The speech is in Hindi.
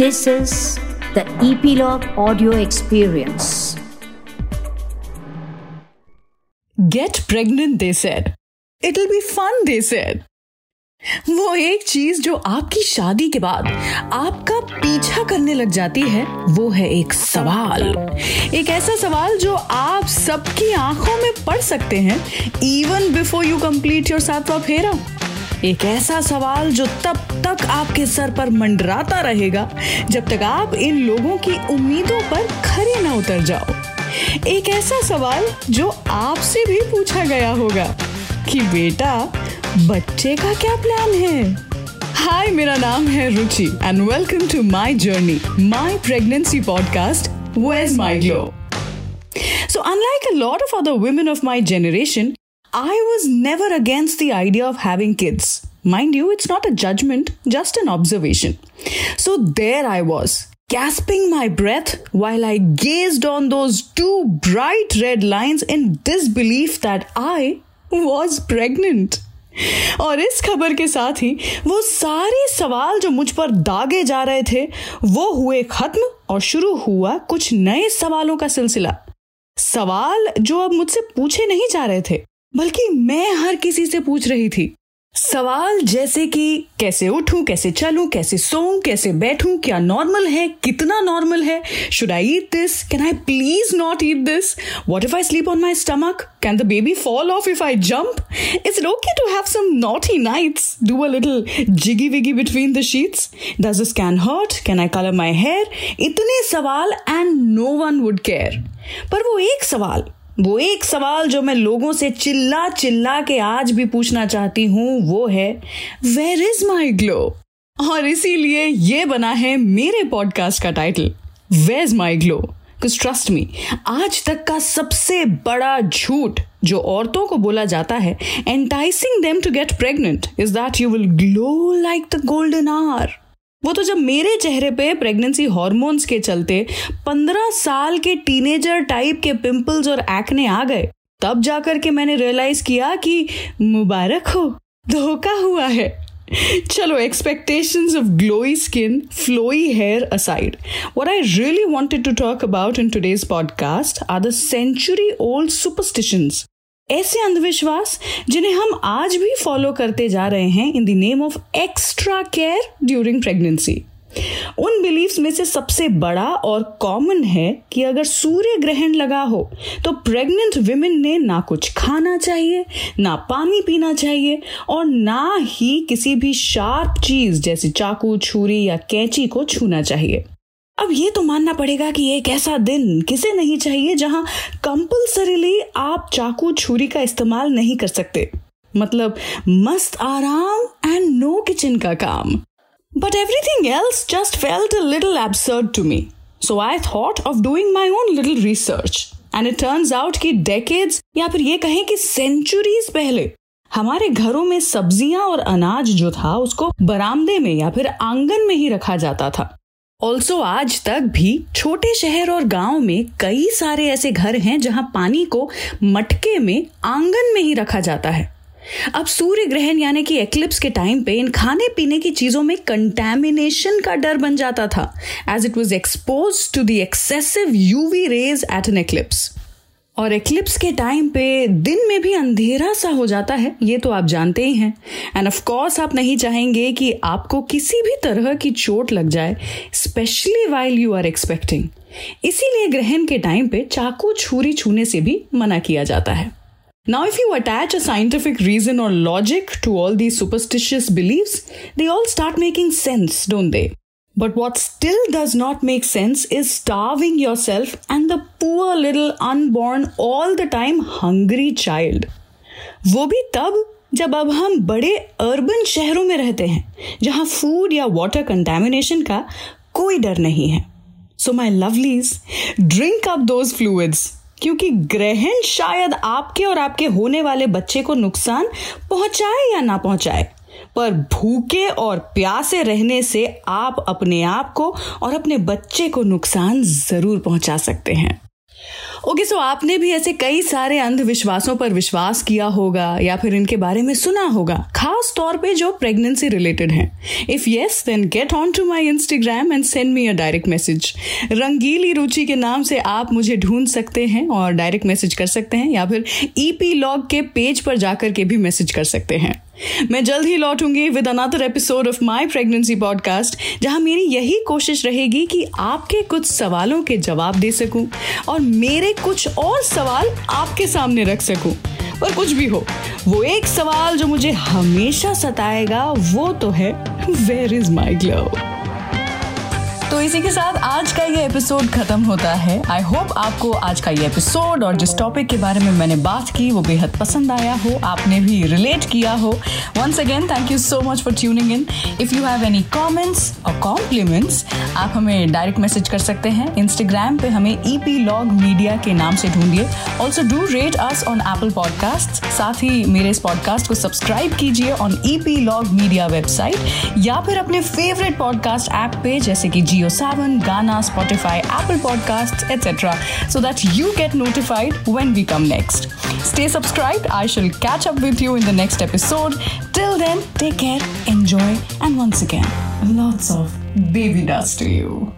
This is the Epilogue Audio Experience. Get pregnant, they said. It'll be fun, they said. वो एक चीज़ जो आपकी शादी के बाद आपका पीछा करने लग जाती है वो है एक सवाल एक ऐसा सवाल जो आप सबकी आँखों में पढ़ सकते हैं even before you complete your सातवा फेरा एक ऐसा सवाल जो तब तक आपके सर पर मंडराता रहेगा जब तक आप इन लोगों की उम्मीदों पर खरे ना उतर जाओ। एक ऐसा सवाल जो आपसे भी पूछा गया होगा कि बेटा बच्चे का क्या प्लान है? हाय मेरा नाम है Ruchi and welcome to my journey my pregnancy podcast where's my glow So, unlike a lot of other women of my generation, I was never against the idea of having kids. Mind you, it's not a judgment, just an observation. So there I was, gasping my breath while I gazed on those two bright red lines in disbelief that I was pregnant. और इस खबर के साथ ही वो सारे सवाल जो मुझ पर दागे जा रहे थे वो हुए खत्म और शुरू हुआ कुछ नए सवालों का सिलसिला सवाल जो अब मुझसे पूछे नहीं जा रहे थे बल्कि मैं हर किसी से पूछ रही थी। सवाल जैसे कि, कैसे उठूं, कैसे चलूँ, कैसे सोऊं, कैसे बैठूं, क्या नॉर्मल है, कितना नॉर्मल है should I eat this can I please not eat this what if I sleep on my stomach can the baby fall off if I jump is it okay to have some naughty nights do a little jiggy wiggy between the sheets does this can hurt can I colour my hair इतने सवाल and no one would care पर वो एक सवाल वो एक सवाल जो मैं लोगों से चिल्ला चिल्ला के आज भी पूछना चाहती हूँ, वो है वेर इज़ माई ग्लो और इसीलिए ये बना है मेरे पॉडकास्ट का title where is my glow trust me आज तक का सबसे बड़ा झूठ जो औरतों को बोला जाता है enticing them to get pregnant is that you will glow like the golden aura तो जब मेरे चेहरे पे प्रेगनेंसी हॉर्मोन्स के चलते पंद्रह साल के टीनेजर टाइप के पिंपल्स और एक्ने आ गए, तब जाकर के मैंने रियलाइज़ किया कि मुबारक हो, धोखा हुआ है। चलो expectations of glowy skin flowy hair aside what I really wanted to talk about in today's podcast are the century old superstitions ऐसे अंधविश्वास जिन्हें हम आज भी फॉलो करते जा रहे हैं in the name of extra care during pregnancy उन बिलीफ्स में से सबसे बड़ा और कॉमन है कि अगर सूर्य ग्रहण लगा हो तो प्रेग्नेंट विमेन ने ना कुछ खाना चाहिए, ना पानी पीना चाहिए और ना ही किसी भी शार्प चीज़ जैसे चाकू, छुरी या कैंची को छूना चाहिए। अब ये तो मानना पड़ेगा कि एक ऐसा दिन किसे नहीं चाहिए जहाँ कंपल्सरीली आप चाकू छुरी का इस्तेमाल नहीं कर सकते। मतलब मस्त आराम एंड नो किचन का काम। But everything else just felt a little absurd to me so I thought of doing my own little research and it turns out कि डेकेड्स या फिर ये कहें कि सेंचुरीज पहले, हमारे घरों में सब्ज़ियाँ और अनाज जो था उसको बरामदे में या फिर आँगन में ही रखा जाता था। ऑल्सो आज तक भी छोटे शहर और गाँव में कई सारे ऐसे घर हैं जहाँ पानी को मटके में आँगन में ही रखा जाता है। अब सूर्य ग्रहण यानी कि एक्लिप्स के टाइम पे इन खाने पीने की चीज़ों में कंटेमिनेशन का डर बन जाता था as it was expose to the excessive UV rays at an eclipse और एक्लिप्स के टाइम पे दिन में भी अंधेरा सा हो जाता है ये तो आप जानते ही हैं। एंड ऑफ़ कोर्स आप नहीं चाहेंगे कि आपको किसी भी तरह की चोट लग जाए specially while you are expecting इसीलिए ग्रहण के टाइम पे चाकू छुरी छूने से भी मना किया जाता है। Now, if you attach a scientific reason or logic to all these superstitious beliefs, they all start making sense, don't they? But what still does not make sense is starving yourself and the poor little unborn all the time hungry child. वो भी तब जब अब हम बड़े अर्बन शहरों में रहते हैं, जहाँ फ़ूड या वाटर कंटेमिनेशन का कोई डर नहीं है so my lovelies drink up those fluids क्योंकि ग्रहण शायद आपके और आपके होने वाले बच्चे को नुकसान पहुँचाए या ना पहुँचाए पर भूखे और प्यासे रहने से आप अपने आप को और अपने बच्चे को नुकसान ज़रूर पहुँचा सकते हैं। ओके okay, सो so आपने भी ऐसे कई सारे अंधविश्वासों पर विश्वास किया होगा या फिर इनके बारे में सुना होगा खास तौर पे जो प्रेगनेंसी रिलेटेड हैं। If yes then get on to my Instagram and send me a direct message Rangili Ruchi के नाम से आप मुझे ढूंढ सकते हैं और डायरेक्ट मैसेज कर सकते हैं या फिर ईपी e लॉग के पेज पर जाकर के भी मैसेज कर सकते हैं। मैं जल्द ही लौटूँगी with another episode of my pregnancy podcast जहाँ मेरी यही कोशिश रहेगी कि आपके कुछ सवालों के जवाब दे सकूँ और मेरे कुछ और सवाल आपके सामने रख सकूँ। पर कुछ भी हो, वो एक सवाल जो मुझे हमेशा सताएगा, वो तो है वेयर इज़ माई ग्लव तो इसी के साथ आज का ये एपिसोड खत्म होता है। आई होप आपको आज का ये एपिसोड और जिस टॉपिक के बारे में मैंने बात की, वो बेहद पसंद आया हो, आपने भी रिलेट किया हो। Once again thank you so much for tuning in if you have any comments और कॉम्प्लीमेंट्स आप हमें डायरेक्ट मैसेज कर सकते हैं। इंस्टाग्राम पे हमें ई पी लॉग मीडिया के नाम से ढूंढिए। Also do rate us on Apple podcast साथ ही मेरे इस पॉडकास्ट को सब्सक्राइब कीजिए on E P log media website या फिर अपने फेवरेट पॉडकास्ट ऐप पे, जैसे कि जियो Jio7, Ghana, Spotify, Apple Podcasts, etc. so that you get notified when we come next. Stay subscribed. I shall catch up with you in the next episode. Till then, take care, enjoy, and once again, lots of baby dust to you.